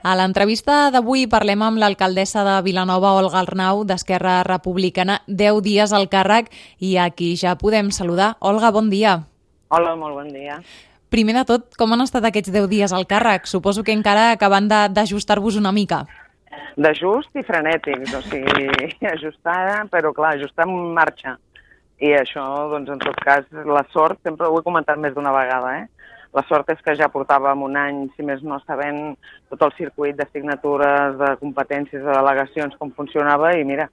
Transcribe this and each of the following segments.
A l'entrevista d'avui parlem amb l'alcaldessa de Vilanova, Olga Arnau, d'Esquerra Republicana, 10 dies al càrrec i aquí ja podem saludar. Olga, bon dia. Hola, molt bon dia. Primer de tot, com han estat aquests 10 dies al càrrec? Suposo que encara acabant d'ajustar-vos una mica. D'ajust i frenètics, o sigui, ajustada, però clar, ajustar en marxa. I això, doncs, en tot cas, la sort, sempre ho he comentat més d'una vegada, eh? La sort és que ja portàvem un any, si més no, sabent tot el circuit de signatures, de competències, de delegacions, com funcionava, i mira,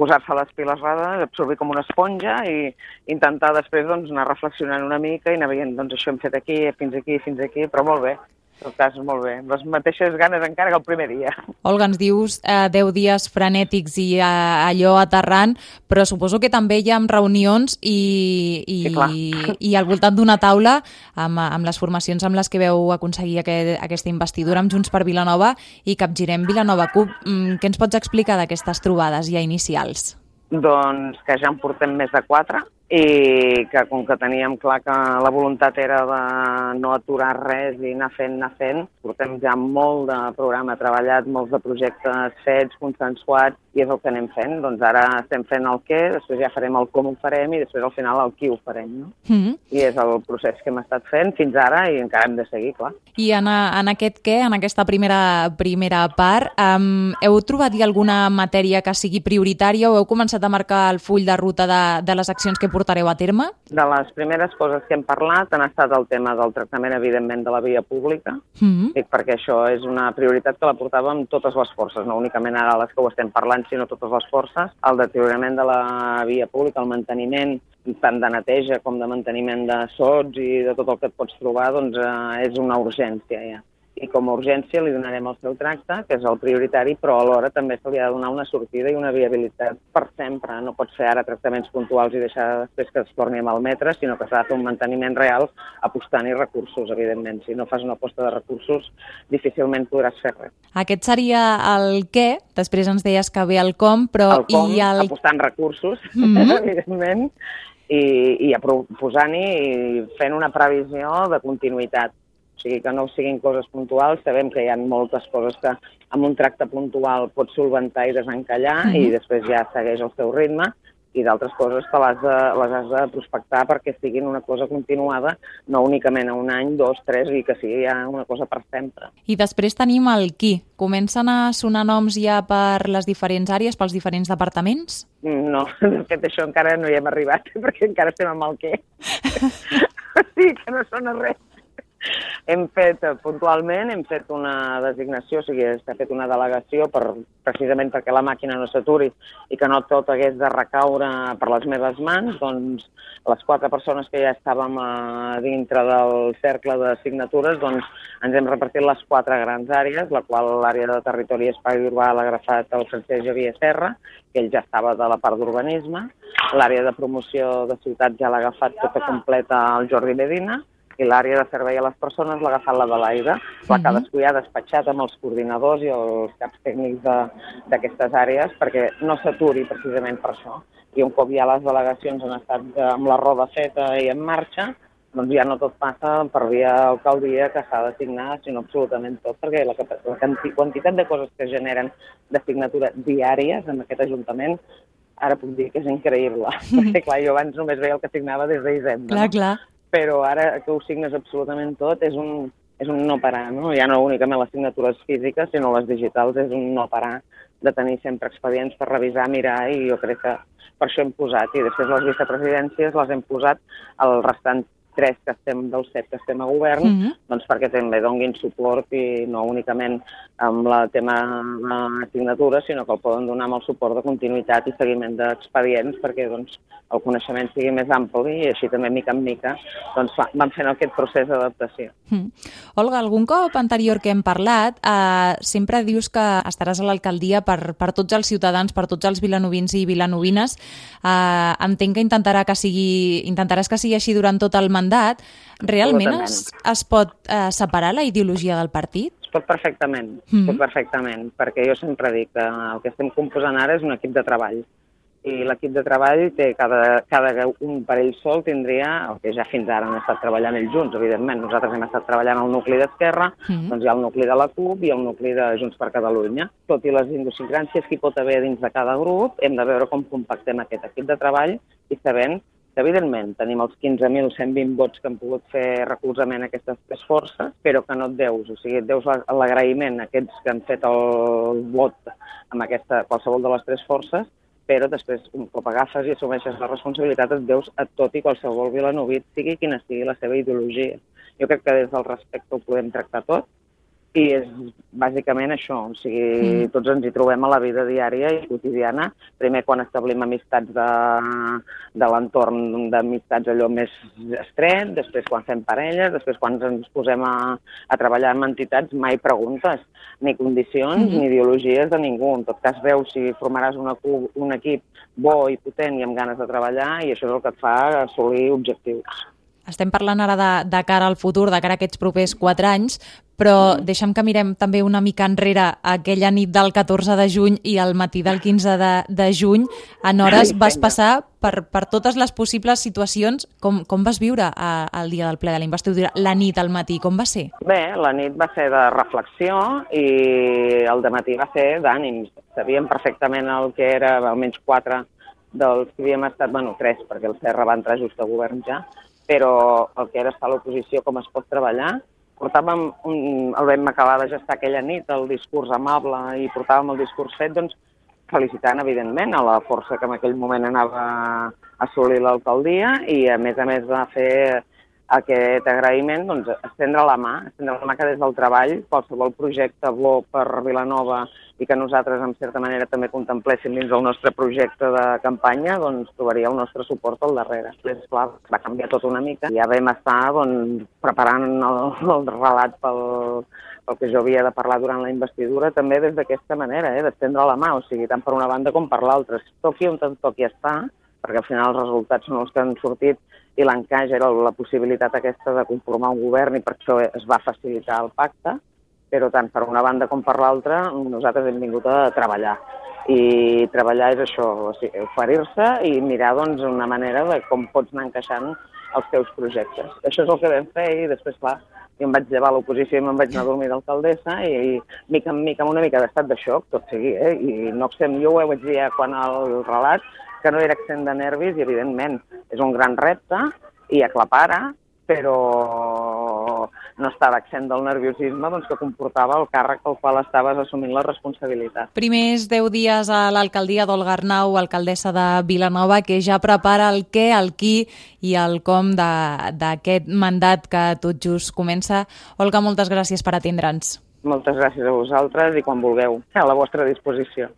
posar-se les piles rades, absorbir com una esponja i intentar després doncs, anar reflexionant una mica i anar veient, doncs això hem fet aquí, fins aquí, fins aquí, però molt bé tot cas, molt bé. Les mateixes ganes encara que el primer dia. Olga, ens dius eh, 10 dies frenètics i eh, allò aterrant, però suposo que també hi ha reunions i, i, sí, i al voltant d'una taula amb, amb les formacions amb les que veu aconseguir aquest, aquesta investidura amb Junts per Vilanova i Capgirem Vilanova CUP. Mm, què ens pots explicar d'aquestes trobades ja inicials? Doncs que ja en portem més de quatre, i que com que teníem clar que la voluntat era de no aturar res i anar fent, anar fent, portem ja molt de programa treballat, molts de projectes fets, consensuats, i és el que anem fent. Doncs ara estem fent el què, després ja farem el com ho farem i després al final el qui ho farem. No? Mm -hmm. I és el procés que hem estat fent fins ara i encara hem de seguir, clar. I en, en aquest què, en aquesta primera, primera part, um, heu trobat alguna matèria que sigui prioritària o heu començat a marcar el full de ruta de, de les accions que portem portareu a terme? De les primeres coses que hem parlat han estat el tema del tractament, evidentment, de la via pública, mm -hmm. Dic, perquè això és una prioritat que la portàvem totes les forces, no únicament ara les que ho estem parlant, sinó totes les forces. El deteriorament de la via pública, el manteniment tant de neteja com de manteniment de sots i de tot el que et pots trobar, doncs eh, és una urgència ja i com a urgència li donarem el seu tracte, que és el prioritari, però alhora també se li ha de donar una sortida i una viabilitat per sempre. No pots fer ara tractaments puntuals i deixar després que es torni a malmetre, sinó que s'ha de fer un manteniment real apostant-hi recursos, evidentment. Si no fas una aposta de recursos, difícilment podràs fer res. Aquest seria el què, després ens deies que ve el com, però... El com, i el... apostant recursos, mm -hmm. evidentment, i, i posant-hi i fent una previsió de continuïtat sigui, que no siguin coses puntuals. Sabem que hi ha moltes coses que amb un tracte puntual pots solventar i desencallar mm -hmm. i després ja segueix el seu ritme i d'altres coses que les, de, les has de prospectar perquè siguin una cosa continuada, no únicament a un any, dos, tres, i que sigui ja una cosa per sempre. I després tenim el qui. Comencen a sonar noms ja per les diferents àrees, pels diferents departaments? No, de fet això encara no hi hem arribat, perquè encara estem amb el què. sí, que no sona res hem fet eh, puntualment, hem fet una designació, o sigui, s'ha fet una delegació per, precisament perquè la màquina no s'aturi i que no tot hagués de recaure per les meves mans, doncs les quatre persones que ja estàvem a dintre del cercle de signatures, doncs ens hem repartit les quatre grans àrees, la qual l'àrea de territori i espai urbà l'ha agafat el Francesc Javier Serra, que ell ja estava de la part d'urbanisme, l'àrea de promoció de ciutat ja l'ha agafat tota completa el Jordi Medina, i l'àrea de servei a les persones l'ha agafat la de l'AIDA. La mhm. cadascú ja ha despatxat amb els coordinadors i els caps tècnics d'aquestes àrees perquè no s'aturi precisament per això. I un cop ja les delegacions han estat eh, amb la roda feta i en marxa, doncs ja no tot passa per via alcaldia que s'ha de signar, sinó absolutament tot, perquè la, la quantitat de coses que generen de signatura diàries en aquest Ajuntament ara puc dir que és increïble, mm. perquè clar, jo abans només veia el que signava des de Hisenda. Clar, no? clar però ara que ho signes absolutament tot és un, és un no parar, no? Ja no únicament les signatures físiques, sinó les digitals, és un no parar de tenir sempre expedients per revisar, mirar, i jo crec que per això hem posat. I després les vicepresidències les hem posat al restant tres que estem dels set que estem a govern, mm -hmm. doncs perquè també donguin suport i no únicament amb el tema de signatures, sinó que el poden donar amb el suport de continuïtat i seguiment d'expedients perquè doncs, el coneixement sigui més ampli i així també, mica en mica, doncs, van fent aquest procés d'adaptació. Mm. Olga, algun cop anterior que hem parlat, eh, sempre dius que estaràs a l'alcaldia per, per tots els ciutadans, per tots els vilanovins i vilanovines. Eh, entenc que intentarà que sigui, intentaràs que sigui així durant tot el mandat mandat, realment es, es pot eh, separar la ideologia del partit? Es pot perfectament, mm -hmm. pot perfectament, perquè jo sempre dic que el que estem composant ara és un equip de treball i l'equip de treball té cada, cada un per ell sol tindria, el que ja fins ara han estat treballant ells junts, evidentment. Nosaltres hem estat treballant al nucli d'Esquerra, mm -hmm. doncs hi ha el nucli de la CUP i el nucli de Junts per Catalunya. Tot i les idiosincràncies que hi pot haver dins de cada grup, hem de veure com compactem aquest equip de treball i sabent evidentment, tenim els 15.120 vots que han pogut fer recolzament a aquestes tres forces, però que no et deus, o sigui, et deus l'agraïment a aquests que han fet el vot amb aquesta, qualsevol de les tres forces, però després, un cop agafes i assumeixes la responsabilitat, et deus a tot i qualsevol vilanovit, sigui quina sigui la seva ideologia. Jo crec que des del respecte ho podem tractar tot, i és bàsicament això, o sigui, mm. tots ens hi trobem a la vida diària i quotidiana, primer quan establim amistats de, de l'entorn d'amistats allò més estret, després quan fem parelles, després quan ens posem a, a treballar en entitats, mai preguntes ni condicions mm -hmm. ni ideologies de ningú. En tot cas, veus si formaràs una, un equip bo i potent i amb ganes de treballar i això és el que et fa assolir objectius. Estem parlant ara de, de cara al futur, de cara a aquests propers quatre anys, però mm. deixem que mirem també una mica enrere aquella nit del 14 de juny i el matí del 15 de, de juny. En hores vas passar per, per totes les possibles situacions. Com, com vas viure a, el dia del ple de la investidura, la nit al matí? Com va ser? Bé, la nit va ser de reflexió i el matí va ser d'ànims. Sabíem perfectament el que era, almenys quatre dels que havíem estat, bueno, tres, perquè el Serra va entrar just a govern ja, però el que era estar a l'oposició, com es pot treballar, portàvem, un, el vam acabar de gestar aquella nit, el discurs amable, i portàvem el discurs fet, doncs, felicitant, evidentment, a la força que en aquell moment anava a assolir l'alcaldia i, a més a més, va fer aquest agraïment, doncs, estendre la mà, estendre la mà que des del treball qualsevol projecte bo per Vilanova i que nosaltres, en certa manera, també contempléssim dins del nostre projecte de campanya, doncs trobaria el nostre suport al darrere. Després, clar, va canviar tot una mica. Ja vam estar doncs, preparant el, el relat pel, pel que jo havia de parlar durant la investidura, també des d'aquesta manera, eh, d'estendre la mà, o sigui, tant per una banda com per l'altra. Toqui on toqui estar, perquè al final els resultats són els que han sortit i l'encaix era la possibilitat aquesta de conformar un govern i per això es va facilitar el pacte, però tant per una banda com per l'altra nosaltres hem vingut a treballar. I treballar és això, o sigui, oferir-se i mirar doncs, una manera de com pots anar encaixant els teus projectes. Això és el que vam fer i després, clar, jo em vaig llevar a l'oposició i me'n vaig anar a dormir d'alcaldessa i, i mica en mica, amb una mica d'estat de xoc, tot sigui, eh? i no sé, jo ho vaig dir quan el relat, que no era accent de nervis i, evidentment, és un gran repte i aclapara, però no estava accent del nerviosisme doncs, que comportava el càrrec pel qual estaves assumint la responsabilitat. Primers 10 dies a l'alcaldia d'Olga Arnau, alcaldessa de Vilanova, que ja prepara el què, el qui i el com d'aquest mandat que tot just comença. Olga, moltes gràcies per atendre'ns. Moltes gràcies a vosaltres i quan vulgueu, a la vostra disposició.